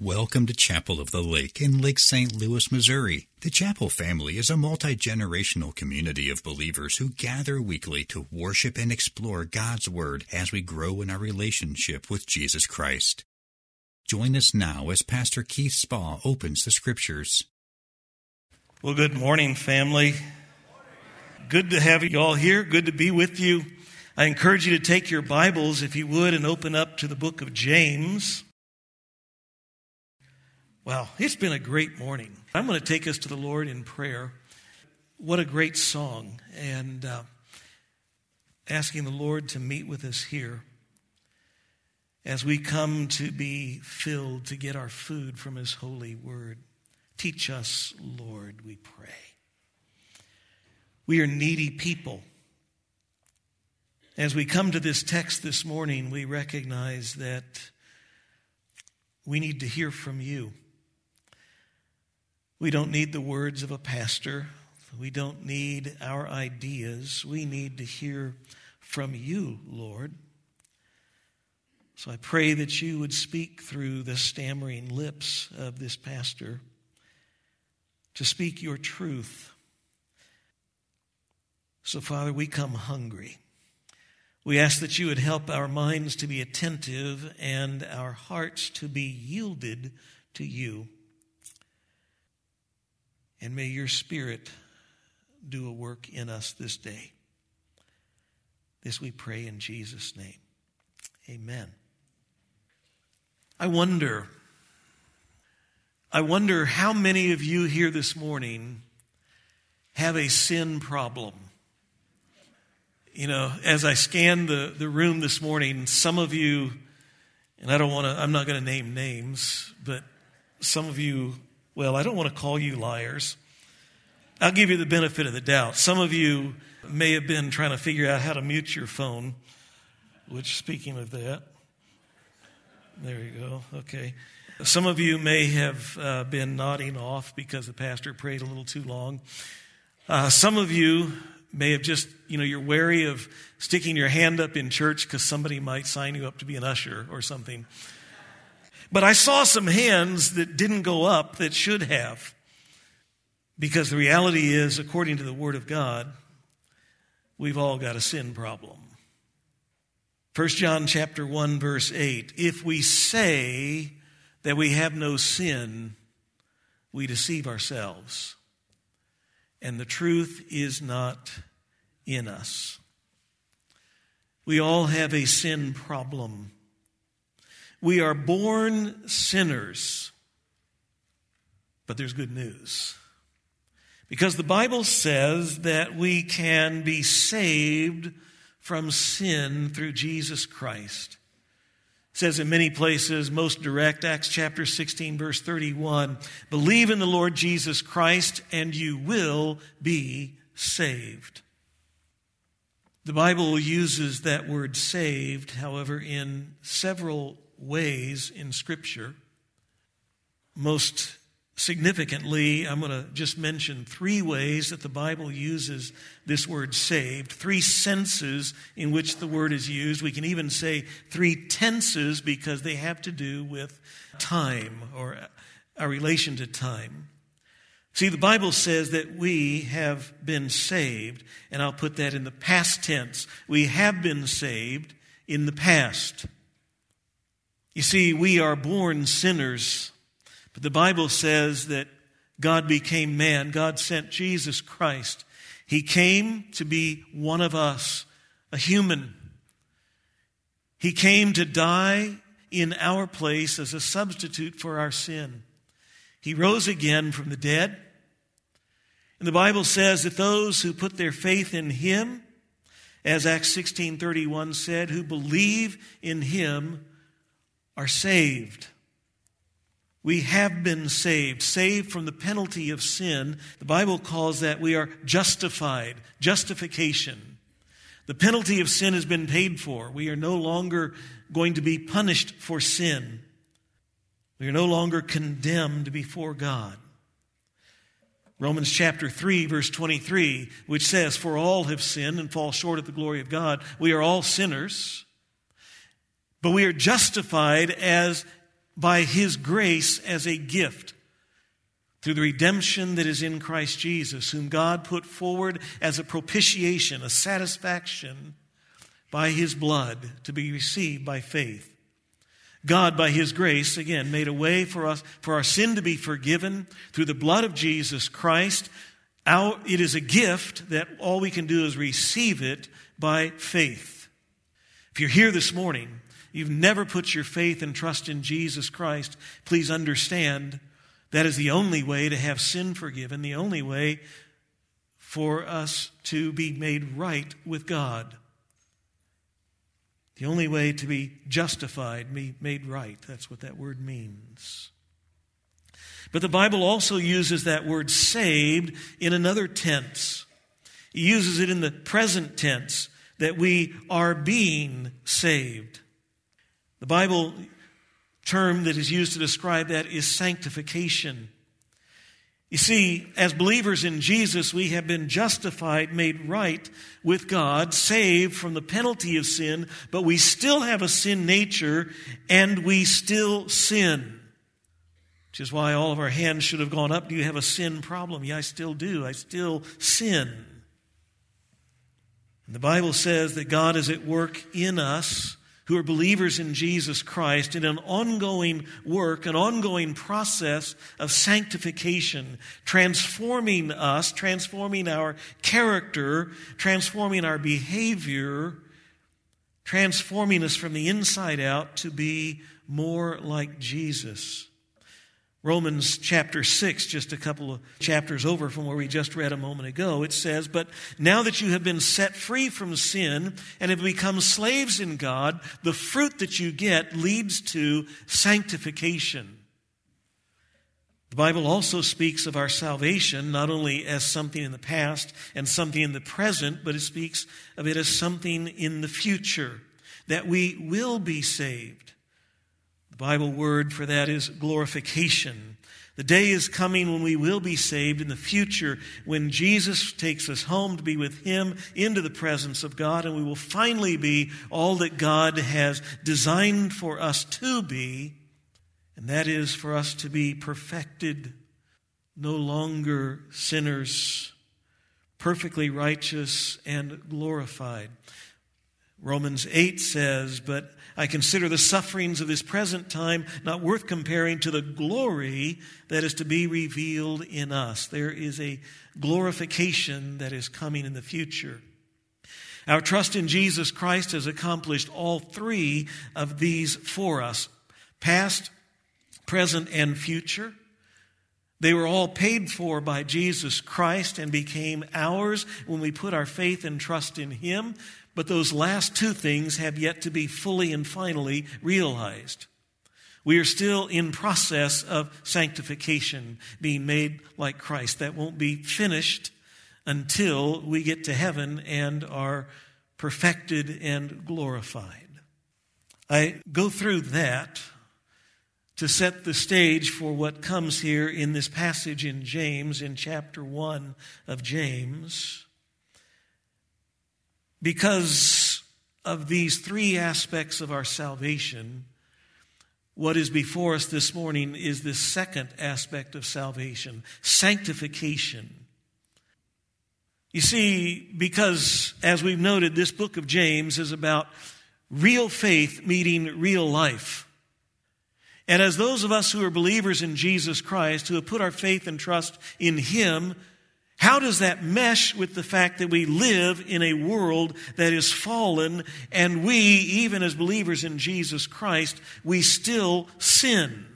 Welcome to Chapel of the Lake in Lake St. Louis, Missouri. The Chapel family is a multi generational community of believers who gather weekly to worship and explore God's Word as we grow in our relationship with Jesus Christ. Join us now as Pastor Keith Spa opens the Scriptures. Well, good morning, family. Good to have you all here. Good to be with you. I encourage you to take your Bibles, if you would, and open up to the book of James. Wow, it's been a great morning. I'm going to take us to the Lord in prayer. What a great song. And uh, asking the Lord to meet with us here as we come to be filled to get our food from His holy word. Teach us, Lord, we pray. We are needy people. As we come to this text this morning, we recognize that we need to hear from you. We don't need the words of a pastor. We don't need our ideas. We need to hear from you, Lord. So I pray that you would speak through the stammering lips of this pastor to speak your truth. So, Father, we come hungry. We ask that you would help our minds to be attentive and our hearts to be yielded to you. And may your Spirit do a work in us this day. This we pray in Jesus' name. Amen. I wonder, I wonder how many of you here this morning have a sin problem. You know, as I scanned the, the room this morning, some of you, and I don't want to, I'm not going to name names, but some of you well, I don't want to call you liars. I'll give you the benefit of the doubt. Some of you may have been trying to figure out how to mute your phone, which, speaking of that, there you go. Okay. Some of you may have uh, been nodding off because the pastor prayed a little too long. Uh, some of you may have just, you know, you're wary of sticking your hand up in church because somebody might sign you up to be an usher or something. But I saw some hands that didn't go up that should have. Because the reality is, according to the Word of God, we've all got a sin problem. 1 John chapter 1 verse 8 if we say that we have no sin we deceive ourselves and the truth is not in us we all have a sin problem we are born sinners. But there's good news. Because the Bible says that we can be saved from sin through Jesus Christ. It says in many places, most direct, Acts chapter 16, verse 31, believe in the Lord Jesus Christ and you will be saved. The Bible uses that word saved, however, in several ways in Scripture. Most significantly, I'm going to just mention three ways that the Bible uses this word saved, three senses in which the word is used. We can even say three tenses because they have to do with time or a relation to time. See, the Bible says that we have been saved, and I'll put that in the past tense. We have been saved in the past. You see, we are born sinners, but the Bible says that God became man. God sent Jesus Christ. He came to be one of us, a human. He came to die in our place as a substitute for our sin. He rose again from the dead. And the Bible says that those who put their faith in him, as Acts 16:31 said, who believe in him are saved. We have been saved, saved from the penalty of sin. The Bible calls that we are justified, justification. The penalty of sin has been paid for. We are no longer going to be punished for sin. We are no longer condemned before God. Romans chapter 3, verse 23, which says, For all have sinned and fall short of the glory of God. We are all sinners. But we are justified as by His grace as a gift through the redemption that is in Christ Jesus, whom God put forward as a propitiation, a satisfaction by His blood to be received by faith. God, by His grace, again, made a way for us, for our sin to be forgiven through the blood of Jesus Christ. it is a gift that all we can do is receive it by faith. If you're here this morning, you've never put your faith and trust in Jesus Christ, please understand that is the only way to have sin forgiven, the only way for us to be made right with God. The only way to be justified, be made right. That's what that word means. But the Bible also uses that word saved in another tense. It uses it in the present tense that we are being saved. The Bible term that is used to describe that is sanctification. You see, as believers in Jesus, we have been justified, made right with God, saved from the penalty of sin, but we still have a sin nature and we still sin. Which is why all of our hands should have gone up. Do you have a sin problem? Yeah, I still do. I still sin. And the Bible says that God is at work in us who are believers in Jesus Christ in an ongoing work, an ongoing process of sanctification, transforming us, transforming our character, transforming our behavior, transforming us from the inside out to be more like Jesus. Romans chapter 6, just a couple of chapters over from where we just read a moment ago, it says, But now that you have been set free from sin and have become slaves in God, the fruit that you get leads to sanctification. The Bible also speaks of our salvation not only as something in the past and something in the present, but it speaks of it as something in the future, that we will be saved. The Bible word for that is glorification. The day is coming when we will be saved in the future, when Jesus takes us home to be with Him into the presence of God, and we will finally be all that God has designed for us to be, and that is for us to be perfected, no longer sinners, perfectly righteous and glorified. Romans 8 says, But I consider the sufferings of this present time not worth comparing to the glory that is to be revealed in us. There is a glorification that is coming in the future. Our trust in Jesus Christ has accomplished all three of these for us past, present, and future. They were all paid for by Jesus Christ and became ours when we put our faith and trust in Him. But those last two things have yet to be fully and finally realized. We are still in process of sanctification, being made like Christ. That won't be finished until we get to heaven and are perfected and glorified. I go through that to set the stage for what comes here in this passage in James, in chapter 1 of James because of these three aspects of our salvation, what is before us this morning is this second aspect of salvation sanctification. You see, because as we've noted, this book of James is about real faith meeting real life. And as those of us who are believers in Jesus Christ, who have put our faith and trust in Him, how does that mesh with the fact that we live in a world that is fallen and we, even as believers in Jesus Christ, we still sin?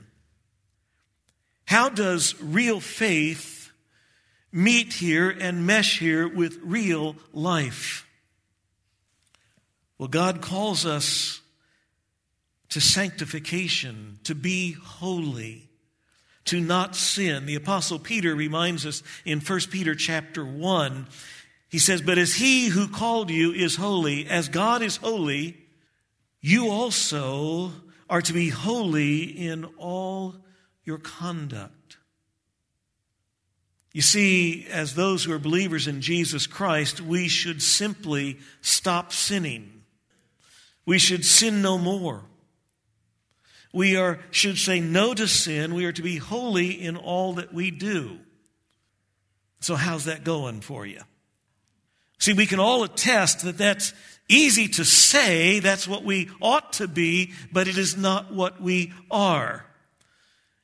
How does real faith meet here and mesh here with real life? Well, God calls us to sanctification, to be holy to not sin. The apostle Peter reminds us in 1 Peter chapter 1. He says, But as he who called you is holy, as God is holy, you also are to be holy in all your conduct. You see, as those who are believers in Jesus Christ, we should simply stop sinning. We should sin no more. We are, should say no to sin. We are to be holy in all that we do. So, how's that going for you? See, we can all attest that that's easy to say, that's what we ought to be, but it is not what we are.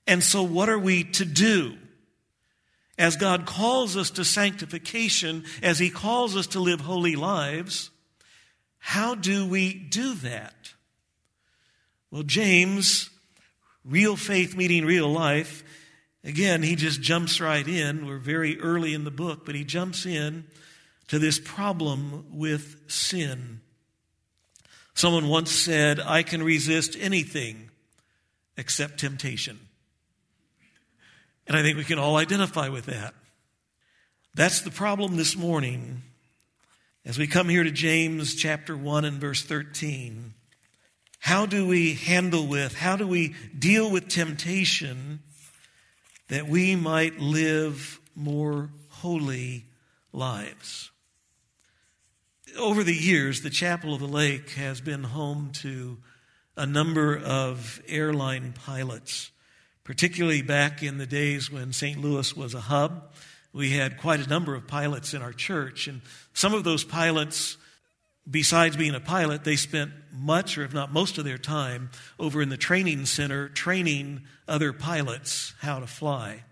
And so, what are we to do? As God calls us to sanctification, as He calls us to live holy lives, how do we do that? Well, James, real faith meeting real life, again, he just jumps right in. We're very early in the book, but he jumps in to this problem with sin. Someone once said, I can resist anything except temptation. And I think we can all identify with that. That's the problem this morning as we come here to James chapter 1 and verse 13. How do we handle with, how do we deal with temptation that we might live more holy lives? Over the years, the Chapel of the Lake has been home to a number of airline pilots particularly back in the days when St. Louis was a hub. We had quite a number of pilots in our church, and some of those pilots, besides being a pilot, they spent much, or if not most of their time, over in the training center training other pilots how to fly.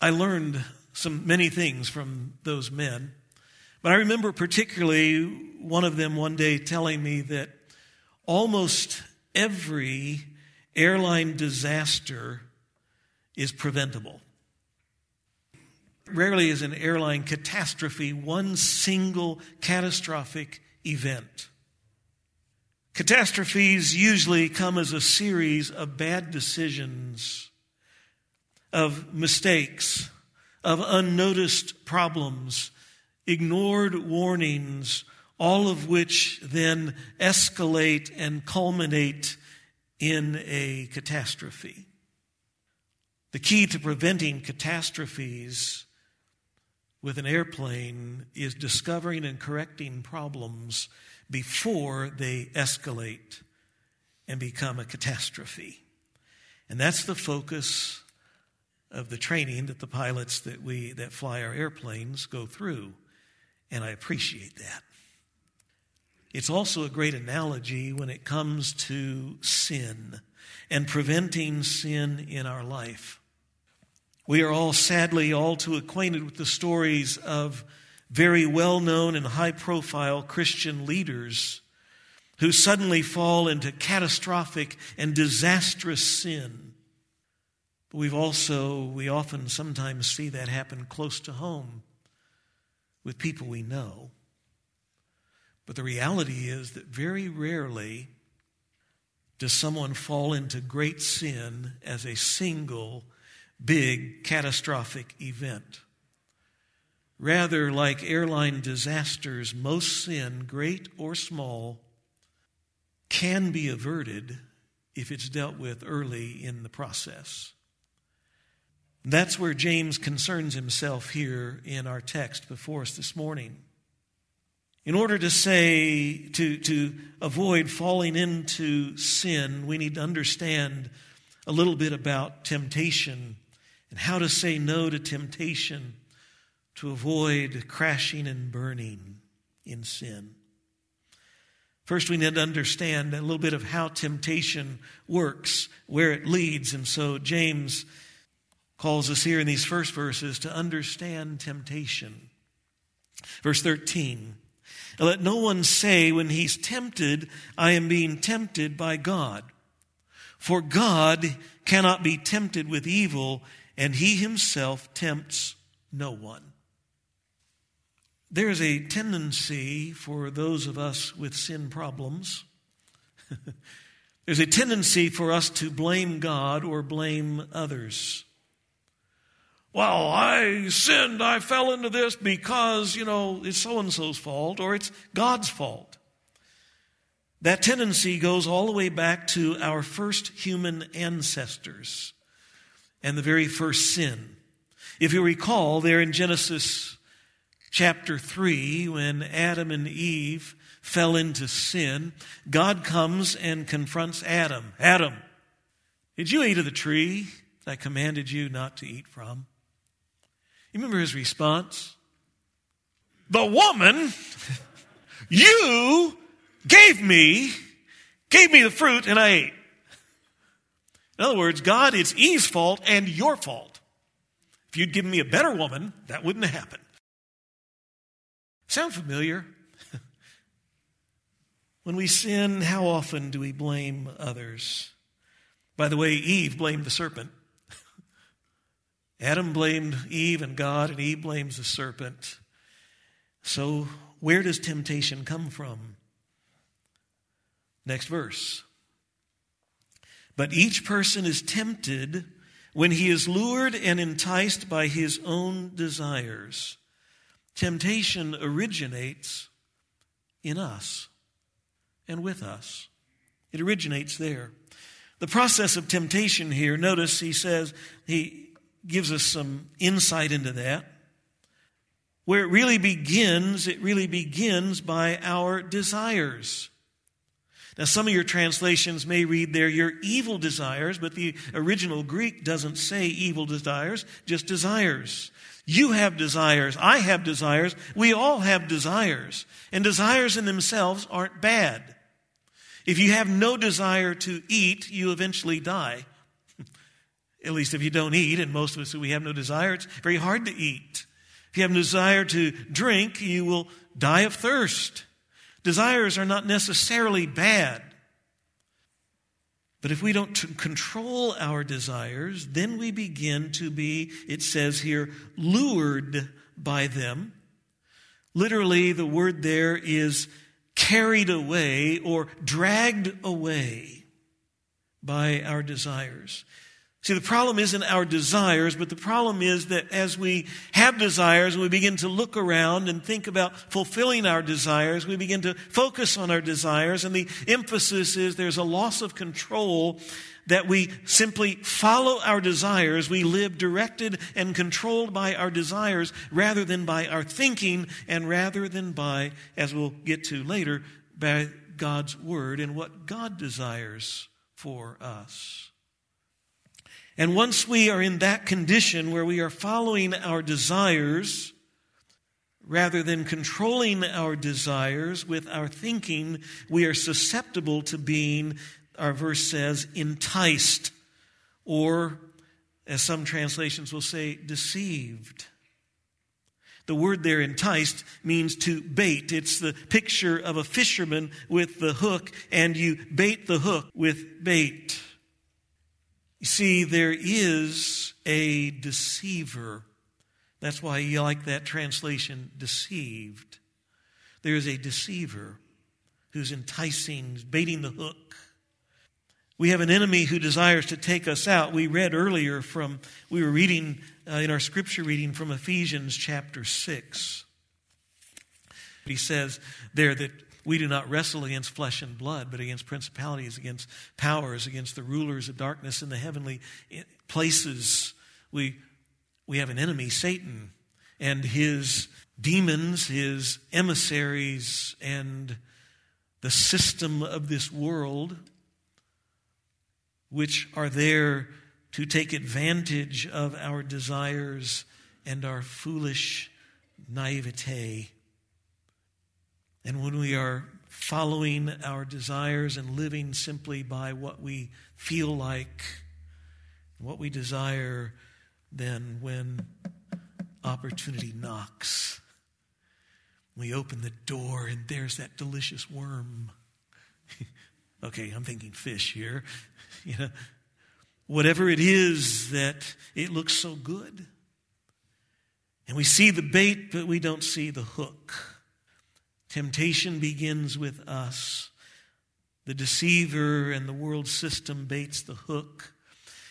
I learned some many things from those men, but I remember particularly one of them one day telling me that almost every airline disaster is preventable. Rarely is an airline catastrophe one single catastrophic event. Catastrophes usually come as a series of bad decisions, of mistakes, of unnoticed problems, ignored warnings, all of which then escalate and culminate in a catastrophe. The key to preventing catastrophes with an airplane is discovering and correcting problems before they escalate and become a catastrophe. And that's the focus of the training that the pilots that we that fly our airplanes go through. And I appreciate that. It's also a great analogy when it comes to sin and preventing sin in our life. We are all sadly all too acquainted with the stories of very well known and high profile Christian leaders who suddenly fall into catastrophic and disastrous sin. But we've also, we often sometimes see that happen close to home with people we know. But the reality is that very rarely does someone fall into great sin as a single big catastrophic event. Rather, like airline disasters, most sin, great or small, can be averted if it's dealt with early in the process. That's where James concerns himself here in our text before us this morning. In order to say, to, to avoid falling into sin, we need to understand a little bit about temptation and how to say no to temptation to avoid crashing and burning in sin. First, we need to understand a little bit of how temptation works, where it leads. And so, James calls us here in these first verses to understand temptation. Verse 13 let no one say when he's tempted, I am being tempted by God. For God cannot be tempted with evil, and he himself tempts no one. There is a tendency for those of us with sin problems. There's a tendency for us to blame God or blame others well, I sinned, I fell into this because, you know, it's so and so's fault or it's God's fault. That tendency goes all the way back to our first human ancestors and the very first sin. If you recall, there in Genesis chapter 3, when Adam and Eve fell into sin, God comes and confronts Adam. Adam, did you eat of the tree that I commanded you not to eat from? You remember his response? The woman you gave me, gave me the fruit, and I ate. In other words, God, it's Eve's fault and your fault. If you'd given me a better woman, that wouldn't have happened. Sound familiar? when we sin, how often do we blame others? By the way, Eve blamed the serpent. Adam blamed Eve and God, and Eve blames the serpent. So, where does temptation come from? Next verse. But each person is tempted when he is lured and enticed by his own desires. Temptation originates in us and with us. It originates there. The process of temptation here, notice he says, he gives us some insight into that. Where it really begins, it really begins by our desires. Now, some of your translations may read there your evil desires, but the original Greek doesn't say evil desires, just desires. You have desires. I have desires. We all have desires. And desires in themselves aren't bad. If you have no desire to eat, you eventually die. At least if you don't eat, and most of us, we have no desire, it's very hard to eat. If you have no desire to drink, you will die of thirst. Desires are not necessarily bad. But if we don't control our desires, then we begin to be, it says here, lured by them. Literally, the word there is carried away or dragged away by our desires. See, the problem isn't our desires, but the problem is that as we have desires and we begin to look around and think about fulfilling our desires, we begin to focus on our desires, and the emphasis is there's a loss of control that we simply follow our desires. We live directed and controlled by our desires rather than by our thinking and rather than by, as we'll get to later, by God's word and what God desires for us. And once we are in that condition where we are following our desires, rather than controlling our desires with our thinking, we are susceptible to being, our verse says, enticed, or, as some translations will say, deceived. The word there, enticed, means to bait. It's the picture of a fisherman with the hook, and you bait the hook with bait. You see, there is a deceiver. That's why you like that translation, deceived. There is a deceiver who's enticing, baiting the hook. We have an enemy who desires to take us out. We read earlier from, we were reading uh, in our scripture reading from Ephesians chapter 6. He says there that we do not wrestle against flesh and blood, but against principalities, against powers, against the rulers of darkness in the heavenly places. We, we have an enemy, Satan, and his demons, his emissaries, and the system of this world, which are there to take advantage of our desires and our foolish naivete. And when we are following our desires and living simply by what we feel like, what we desire, then when opportunity knocks, we open the door and there's that delicious worm. okay, I'm thinking fish here. you know, whatever it is that it looks so good. And we see the bait, but we don't see the hook. Temptation begins with us. The deceiver and the world system baits the hook.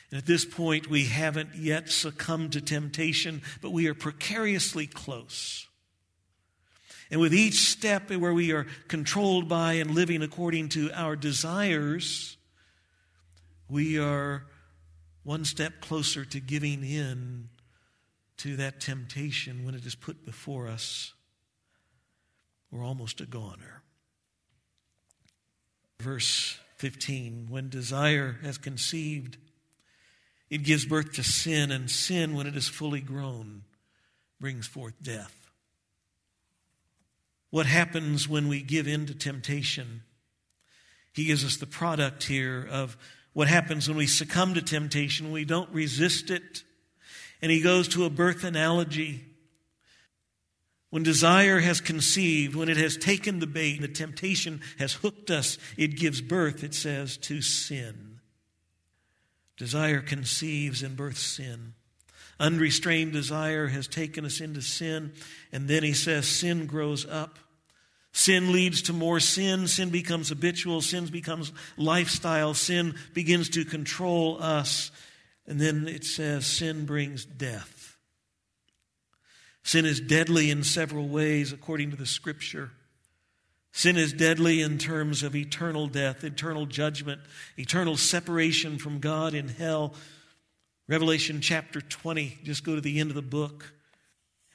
And at this point, we haven't yet succumbed to temptation, but we are precariously close. And with each step where we are controlled by and living according to our desires, we are one step closer to giving in to that temptation when it is put before us we're almost a goner. Verse 15 When desire has conceived, it gives birth to sin, and sin, when it is fully grown, brings forth death. What happens when we give in to temptation? He gives us the product here of what happens when we succumb to temptation, we don't resist it. And he goes to a birth analogy. When desire has conceived, when it has taken the bait, the temptation has hooked us, it gives birth, it says, to sin. Desire conceives and births sin. Unrestrained desire has taken us into sin. And then he says, sin grows up. Sin leads to more sin. Sin becomes habitual. Sin becomes lifestyle. Sin begins to control us. And then it says, sin brings death. Sin is deadly in several ways, according to the scripture. Sin is deadly in terms of eternal death, eternal judgment, eternal separation from God in hell. Revelation chapter 20, just go to the end of the book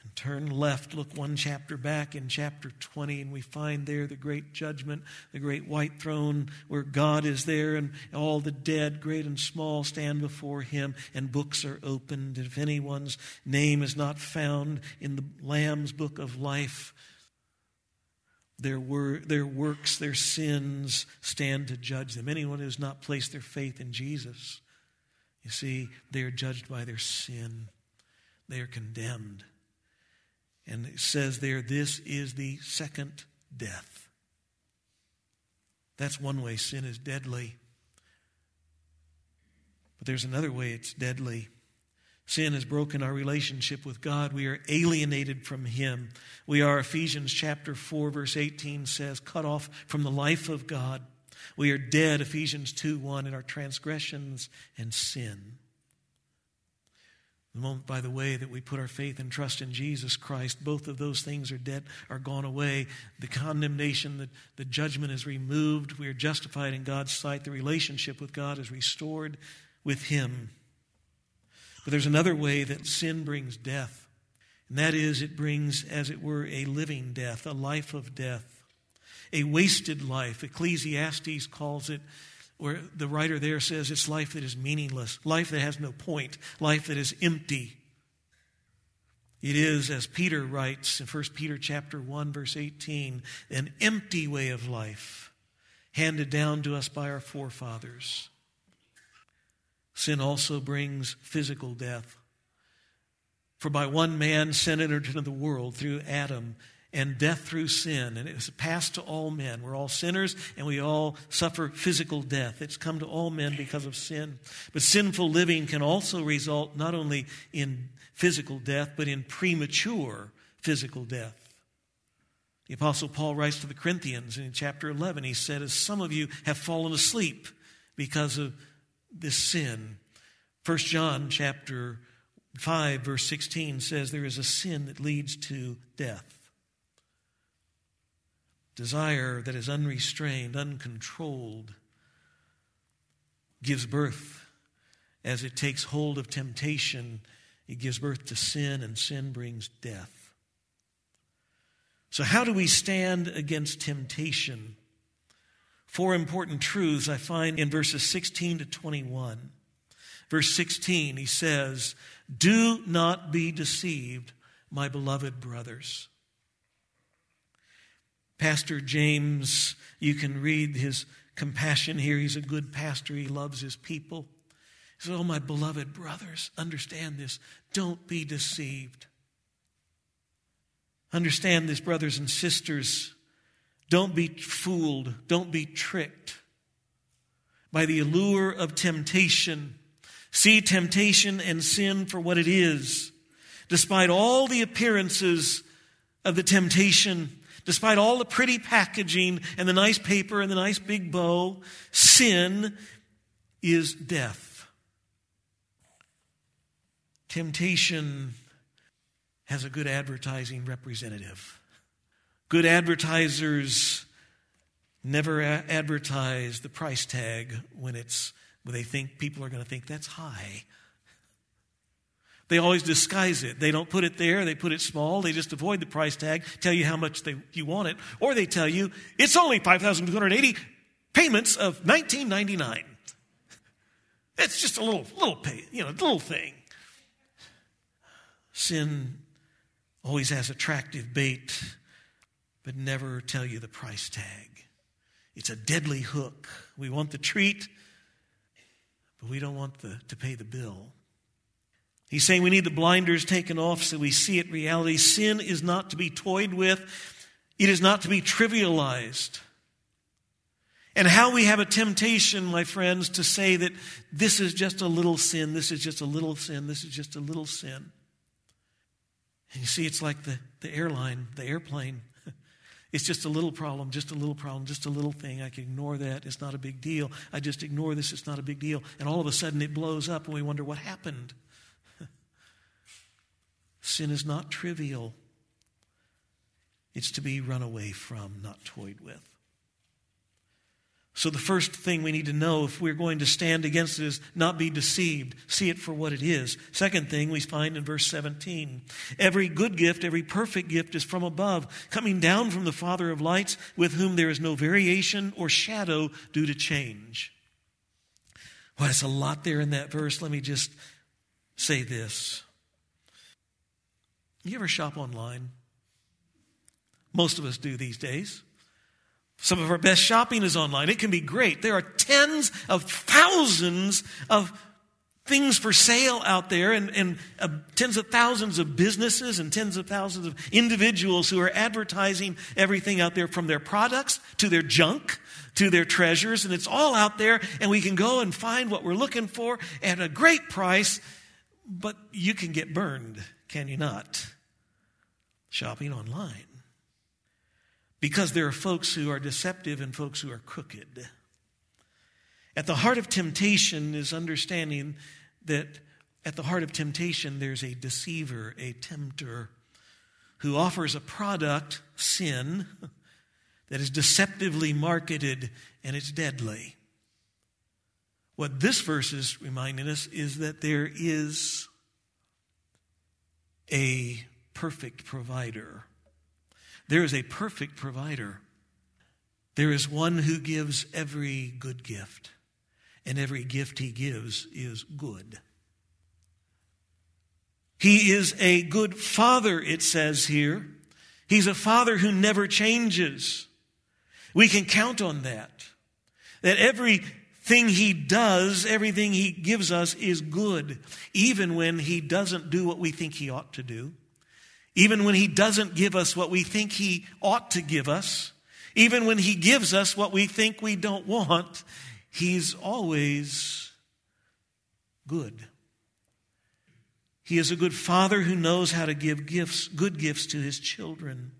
and turn left. Look one chapter back in chapter 20, and we find there the great judgment, the great white throne where God is there, and all the dead, great and small, stand before him, and books are opened. If anyone's name is not found in the Lamb's book of life, their, wor- their works, their sins stand to judge them. Anyone who has not placed their faith in Jesus, you see, they are judged by their sin. They are condemned. And it says there, this is the second death. That's one way sin is deadly. But there's another way it's deadly. Sin has broken our relationship with God. We are alienated from Him. We are, Ephesians chapter 4, verse 18 says, cut off from the life of God. We are dead, Ephesians 2 1, in our transgressions and sin. The moment, by the way, that we put our faith and trust in Jesus Christ, both of those things are dead, are gone away. The condemnation, the, the judgment is removed. We are justified in God's sight. The relationship with God is restored with Him. But there's another way that sin brings death, and that is it brings, as it were, a living death, a life of death, a wasted life. Ecclesiastes calls it, where the writer there says it's life that is meaningless, life that has no point, life that is empty. It is, as Peter writes in 1 Peter chapter 1, verse 18, an empty way of life handed down to us by our forefathers. Sin also brings physical death. For by one man sin entered into the world through Adam, and death through sin. And it was passed to all men. We're all sinners, and we all suffer physical death. It's come to all men because of sin. But sinful living can also result not only in physical death, but in premature physical death. The Apostle Paul writes to the Corinthians in chapter 11, he said, As some of you have fallen asleep because of this sin. 1 John chapter 5 verse 16 says there is a sin that leads to death. Desire that is unrestrained, uncontrolled gives birth as it takes hold of temptation, it gives birth to sin and sin brings death. So how do we stand against temptation? Four important truths I find in verses 16 to 21. Verse 16, he says, Do not be deceived, my beloved brothers. Pastor James, you can read his compassion here. He's a good pastor, he loves his people. He says, Oh, my beloved brothers, understand this. Don't be deceived. Understand this, brothers and sisters. Don't be fooled. Don't be tricked by the allure of temptation. See temptation and sin for what it is. Despite all the appearances of the temptation, despite all the pretty packaging and the nice paper and the nice big bow, sin is death. Temptation has a good advertising representative. Good advertisers never advertise the price tag when it's when they think people are going to think that's high. They always disguise it. They don't put it there. They put it small. They just avoid the price tag, tell you how much they, you want it, or they tell you it's only 5,280. payments of 1999. It's just a little, little pay, you know, little thing. Sin always has attractive bait, but never tell you the price tag. It's a deadly hook. We want the treat, but we don't want the, to pay the bill. He's saying we need the blinders taken off so we see it reality. Sin is not to be toyed with, it is not to be trivialized. And how we have a temptation, my friends, to say that this is just a little sin, this is just a little sin, this is just a little sin. And you see, it's like the, the airline, the airplane. It's just a little problem, just a little problem, just a little thing. I can ignore that. It's not a big deal. I just ignore this. It's not a big deal. And all of a sudden it blows up and we wonder what happened. Sin is not trivial, it's to be run away from, not toyed with. So, the first thing we need to know if we're going to stand against it is not be deceived. See it for what it is. Second thing we find in verse 17 every good gift, every perfect gift is from above, coming down from the Father of lights, with whom there is no variation or shadow due to change. Well, there's a lot there in that verse. Let me just say this. You ever shop online? Most of us do these days. Some of our best shopping is online. It can be great. There are tens of thousands of things for sale out there and, and uh, tens of thousands of businesses and tens of thousands of individuals who are advertising everything out there from their products to their junk to their treasures. And it's all out there and we can go and find what we're looking for at a great price, but you can get burned, can you not? Shopping online because there are folks who are deceptive and folks who are crooked. At the heart of temptation is understanding that at the heart of temptation there's a deceiver, a tempter, who offers a product, sin, that is deceptively marketed and it's deadly. What this verse is reminding us is that there is a perfect provider there is a perfect provider. There is one who gives every good gift, and every gift he gives is good. He is a good father, it says here. He's a father who never changes. We can count on that. That everything he does, everything he gives us is good, even when he doesn't do what we think he ought to do. Even when He doesn't give us what we think He ought to give us, even when He gives us what we think we don't want, He's always good. He is a good father who knows how to give gifts, good gifts to his children.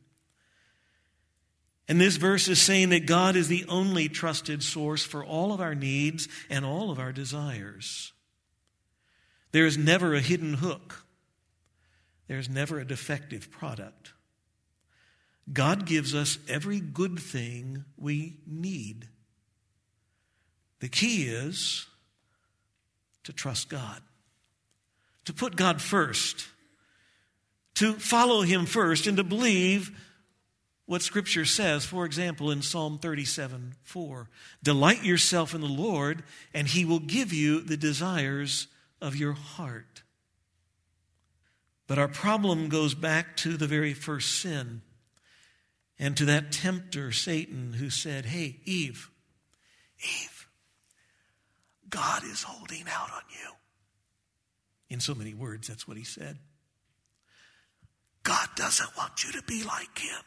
And this verse is saying that God is the only trusted source for all of our needs and all of our desires. There is never a hidden hook. There's never a defective product. God gives us every good thing we need. The key is to trust God, to put God first, to follow Him first, and to believe what Scripture says. For example, in Psalm 37 4, delight yourself in the Lord, and He will give you the desires of your heart. But our problem goes back to the very first sin and to that tempter, Satan, who said, Hey, Eve, Eve, God is holding out on you. In so many words, that's what he said. God doesn't want you to be like him.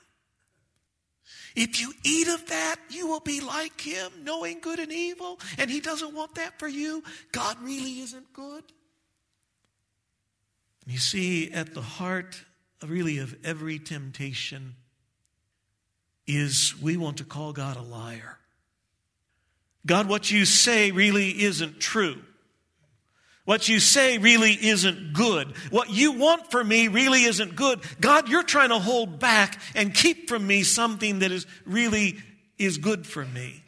If you eat of that, you will be like him, knowing good and evil, and he doesn't want that for you. God really isn't good. You see, at the heart, really, of every temptation is we want to call God a liar. God, what you say really isn't true. What you say really isn't good. What you want for me really isn't good. God, you're trying to hold back and keep from me something that is really is good for me.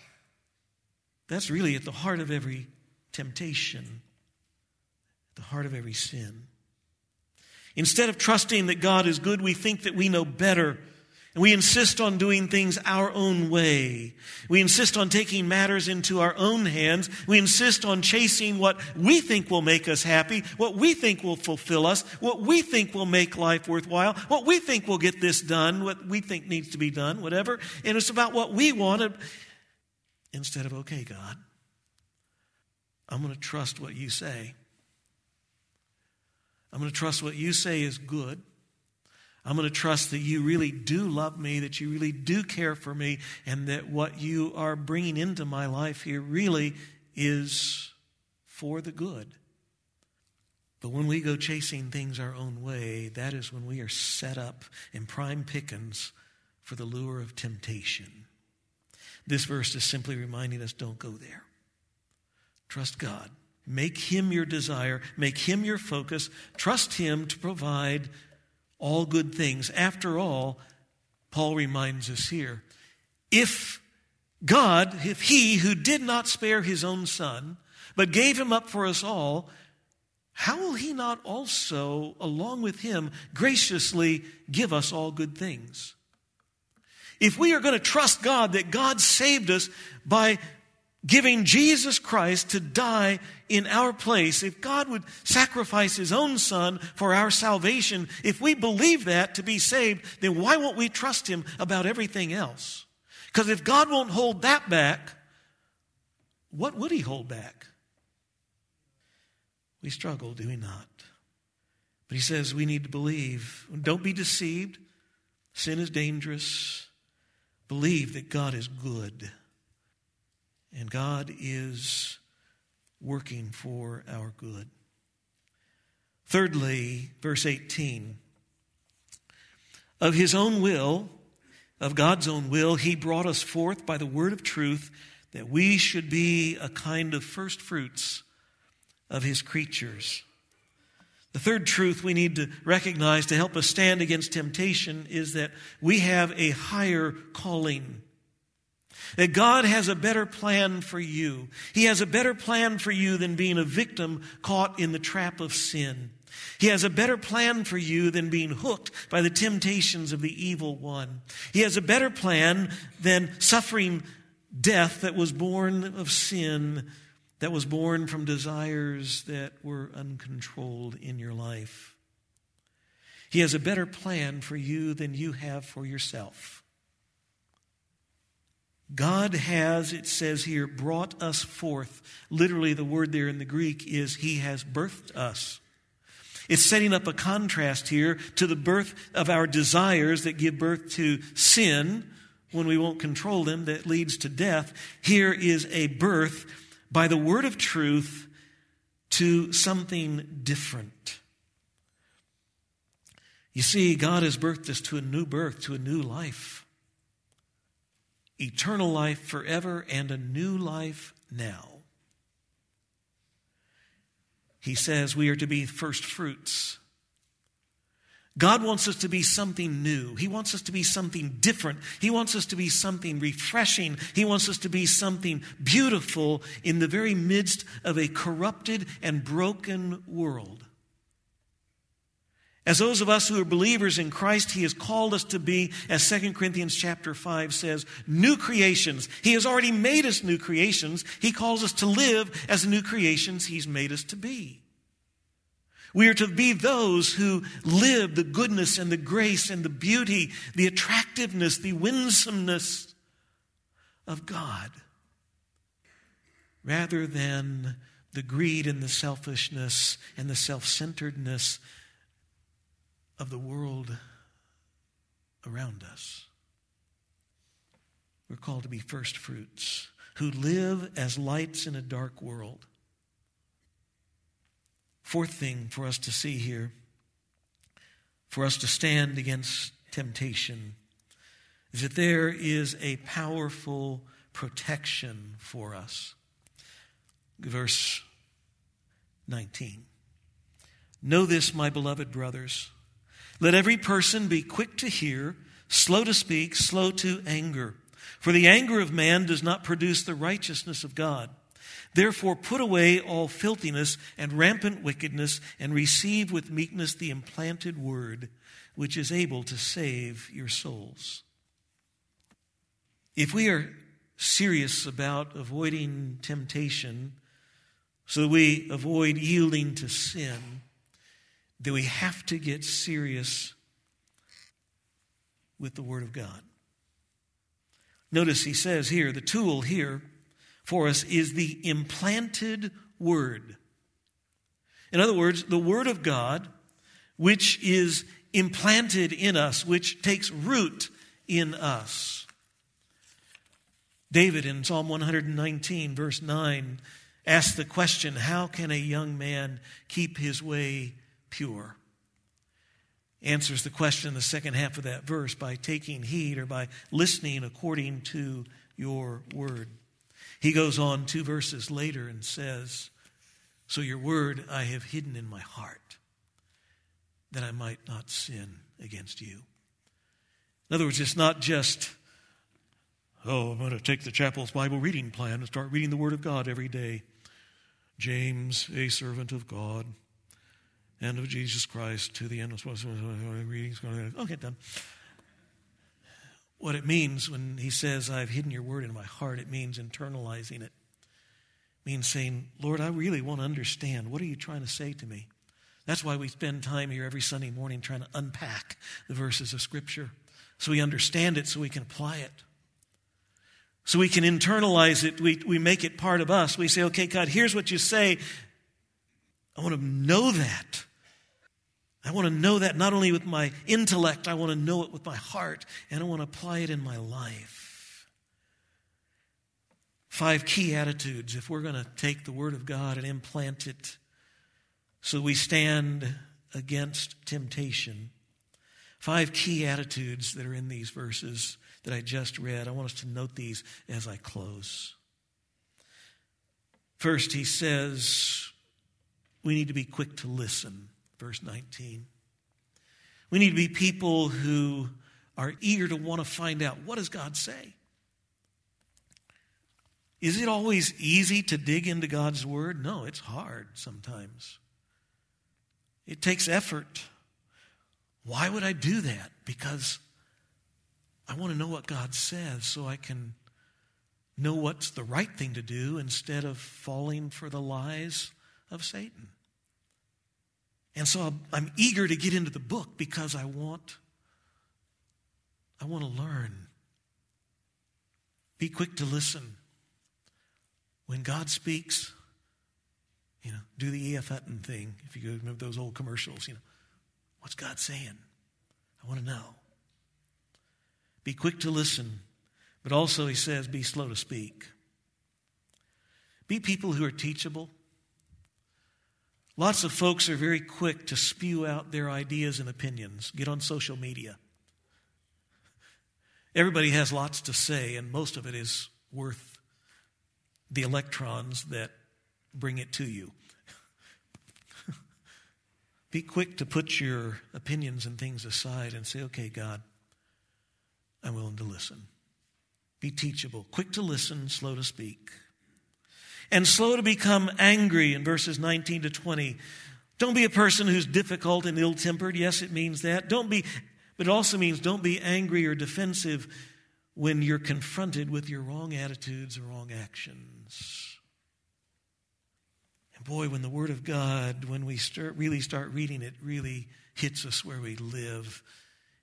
That's really at the heart of every temptation, at the heart of every sin. Instead of trusting that God is good, we think that we know better And we insist on doing things our own way. We insist on taking matters into our own hands. We insist on chasing what we think will make us happy, what we think will fulfill us, what we think will make life worthwhile, what we think will get this done, what we think needs to be done, whatever. And it's about what we want instead of, okay, God, I'm going to trust what you say. I'm going to trust what you say is good. I'm going to trust that you really do love me, that you really do care for me, and that what you are bringing into my life here really is for the good. But when we go chasing things our own way, that is when we are set up in prime pickings for the lure of temptation. This verse is simply reminding us don't go there. Trust God. Make Him your desire, make Him your focus, trust Him to provide all good things. After all, Paul reminds us here if God, if He who did not spare His own Son, but gave Him up for us all, how will He not also, along with Him, graciously give us all good things? If we are going to trust God that God saved us by giving Jesus Christ to die in our place, if God would sacrifice his own son for our salvation, if we believe that to be saved, then why won't we trust him about everything else? Because if God won't hold that back, what would he hold back? We struggle, do we not? But he says we need to believe. Don't be deceived. Sin is dangerous. Believe that God is good. And God is working for our good. Thirdly, verse 18 of his own will, of God's own will, he brought us forth by the word of truth that we should be a kind of first fruits of his creatures. The third truth we need to recognize to help us stand against temptation is that we have a higher calling. That God has a better plan for you. He has a better plan for you than being a victim caught in the trap of sin. He has a better plan for you than being hooked by the temptations of the evil one. He has a better plan than suffering death that was born of sin, that was born from desires that were uncontrolled in your life. He has a better plan for you than you have for yourself. God has, it says here, brought us forth. Literally, the word there in the Greek is He has birthed us. It's setting up a contrast here to the birth of our desires that give birth to sin when we won't control them, that leads to death. Here is a birth by the word of truth to something different. You see, God has birthed us to a new birth, to a new life eternal life forever and a new life now. He says we are to be first fruits. God wants us to be something new. He wants us to be something different. He wants us to be something refreshing. He wants us to be something beautiful in the very midst of a corrupted and broken world. As those of us who are believers in Christ, He has called us to be, as 2 Corinthians chapter 5 says, new creations. He has already made us new creations. He calls us to live as new creations He's made us to be. We are to be those who live the goodness and the grace and the beauty, the attractiveness, the winsomeness of God, rather than the greed and the selfishness and the self centeredness of the world around us. We're called to be first fruits who live as lights in a dark world. Fourth thing for us to see here, for us to stand against temptation, is that there is a powerful protection for us. Verse 19. Know this, my beloved brothers let every person be quick to hear, slow to speak, slow to anger. For the anger of man does not produce the righteousness of God. Therefore, put away all filthiness and rampant wickedness, and receive with meekness the implanted word, which is able to save your souls. If we are serious about avoiding temptation so that we avoid yielding to sin, then we have to get serious with the Word of God. Notice he says here, the tool here for us is the implanted Word. In other words, the Word of God, which is implanted in us, which takes root in us. David in Psalm 119, verse 9, asks the question How can a young man keep his way pure? Answers the question in the second half of that verse by taking heed or by listening according to your word. He goes on two verses later and says, So your word I have hidden in my heart, that I might not sin against you. In other words, it's not just, oh, I'm going to take the chapel's Bible reading plan and start reading the Word of God every day. James, a servant of God and of Jesus Christ, to the end of readings. Okay, done. What it means when he says, I've hidden your word in my heart, it means internalizing it. It means saying, Lord, I really want to understand. What are you trying to say to me? That's why we spend time here every Sunday morning trying to unpack the verses of Scripture so we understand it, so we can apply it. So we can internalize it, we, we make it part of us. We say, okay, God, here's what you say. I want to know that. I want to know that not only with my intellect, I want to know it with my heart, and I want to apply it in my life. Five key attitudes if we're going to take the Word of God and implant it so we stand against temptation. Five key attitudes that are in these verses that I just read. I want us to note these as I close. First, he says we need to be quick to listen, verse 19. We need to be people who are eager to want to find out what does God say? Is it always easy to dig into God's word? No, it's hard sometimes. It takes effort. Why would I do that? Because I want to know what God says so I can know what's the right thing to do instead of falling for the lies of Satan. And so I'm eager to get into the book because I want I want to learn. Be quick to listen. When God speaks, you know, do the E.F. Hutton thing. If you remember those old commercials, you know, what's God saying? I want to know. Be quick to listen, but also, he says, be slow to speak. Be people who are teachable. Lots of folks are very quick to spew out their ideas and opinions. Get on social media. Everybody has lots to say, and most of it is worth the electrons that bring it to you. Be quick to put your opinions and things aside and say, okay, God, I'm willing to listen. Be teachable, quick to listen, slow to speak. And slow to become angry in verses 19 to 20. Don't be a person who's difficult and ill tempered. Yes, it means that. Don't be, but it also means don't be angry or defensive when you're confronted with your wrong attitudes or wrong actions And boy, when the Word of God, when we start, really start reading it, really hits us where we live.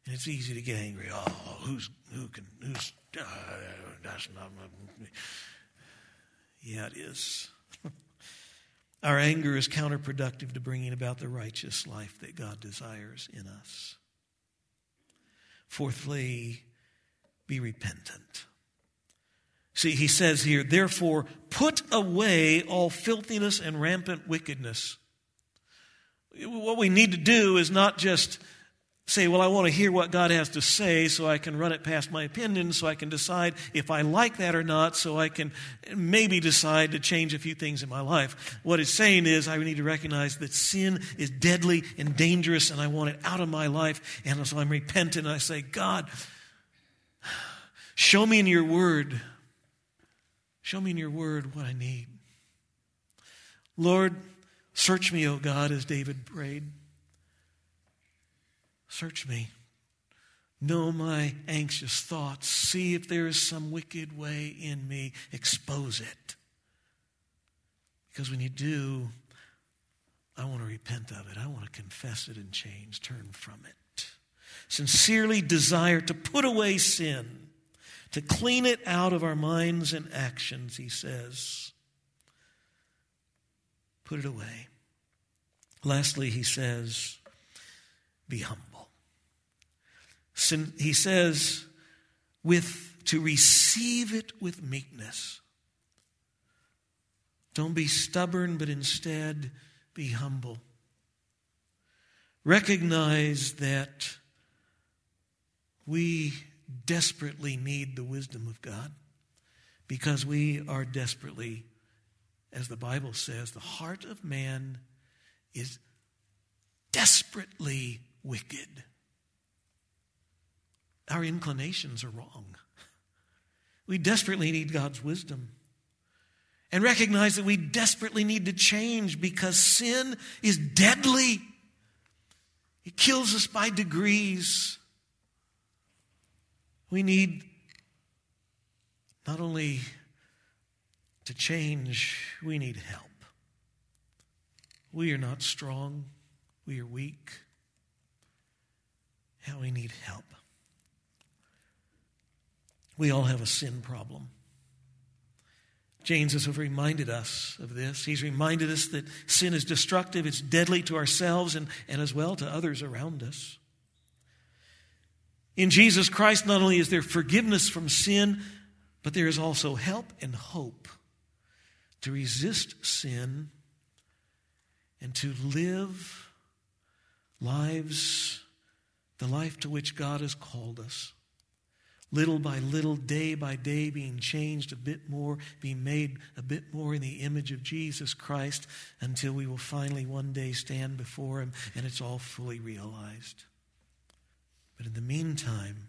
And it's easy to get angry. Oh, who's, who can, who's, uh, that's not, yeah, it is. Our anger is counterproductive to bringing about the righteous life that God desires in us. Fourthly, be repentant. See, he says here, therefore, put away all filthiness and rampant wickedness. What we need to do is not just say, well, I want to hear what God has to say so I can run it past my opinion, so I can decide if I like that or not, so I can maybe decide to change a few things in my life. What it's saying is, I need to recognize that sin is deadly and dangerous, and I want it out of my life. And so I'm repentant, and I say, God, show me in your word Show me in your word what I need. Lord, search me, O God, as David prayed. Search me. Know my anxious thoughts. See if there is some wicked way in me. Expose it. Because when you do, I want to repent of it. I want to confess it and change, turn from it. Sincerely desire to put away sin, to clean it out of our minds and actions, he says. Put it away. Lastly, he says, be humble. He says, with to receive it with meekness. Don't be stubborn, but instead be humble. Recognize that we desperately need the wisdom of God because we are desperately, as the Bible says, the heart of man is desperately wicked. Our inclinations are wrong. We desperately need God's wisdom. And recognize that we desperately need to change because sin is deadly. It kills us by degrees. We need not only to change, we need help. We are not strong, we are weak. How we need help. We all have a sin problem. James has reminded us of this. He's reminded us that sin is destructive, it's deadly to ourselves and, and as well to others around us. In Jesus Christ, not only is there forgiveness from sin, but there is also help and hope to resist sin and to live lives, the life to which God has called us little by little, day by day, being changed a bit more, being made a bit more in the image of Jesus Christ until we will finally one day stand before Him and it's all fully realized. But in the meantime,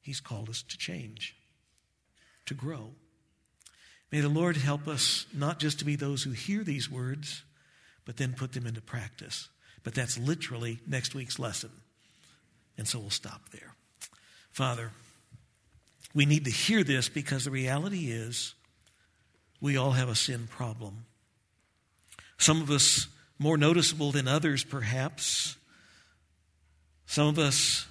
He's called us to change, to grow. May the Lord help us not just to be those who hear these words, but then put them into practice. But that's literally next week's lesson. And so we'll stop there. Father, we need to hear this because the reality is we all have a sin problem. Some of us more noticeable than others, perhaps. Some of us,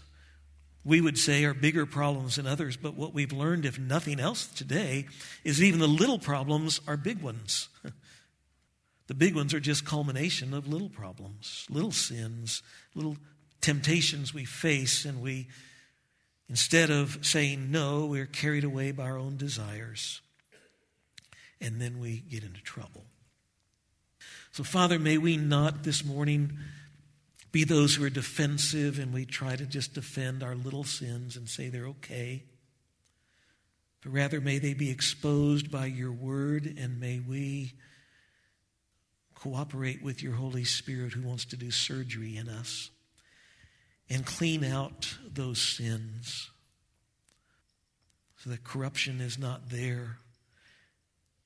we would say, are bigger problems than others. But what we've learned, if nothing else today, is even the little problems are big ones. the big ones are just culmination of little problems, little sins, little temptations we face, and we Instead of saying no, we're carried away by our own desires. And then we get into trouble. So, Father, may we not this morning be those who are defensive and we try to just defend our little sins and say they're okay. But rather, may they be exposed by your word and may we cooperate with your Holy Spirit who wants to do surgery in us and clean out those sins so that corruption is not there,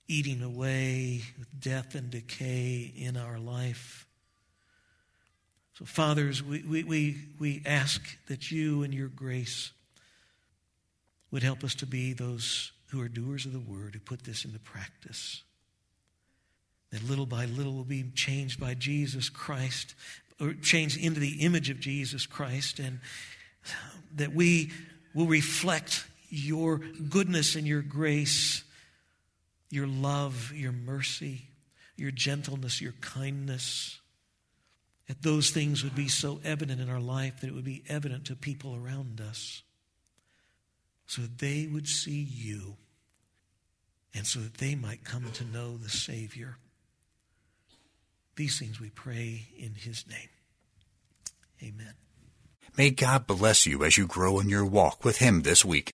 eating away with death and decay in our life. So, fathers, we, we, we, we ask that you and your grace would help us to be those who are doers of the word, who put this into practice. That little by little will be changed by Jesus Christ changed into the image of Jesus Christ, and that we will reflect your goodness and your grace, your love, your mercy, your gentleness, your kindness. That those things would be so evident in our life that it would be evident to people around us. So that they would see you and so that they might come to know the Savior. These things we pray in his name. Amen. May God bless you as you grow in your walk with him this week.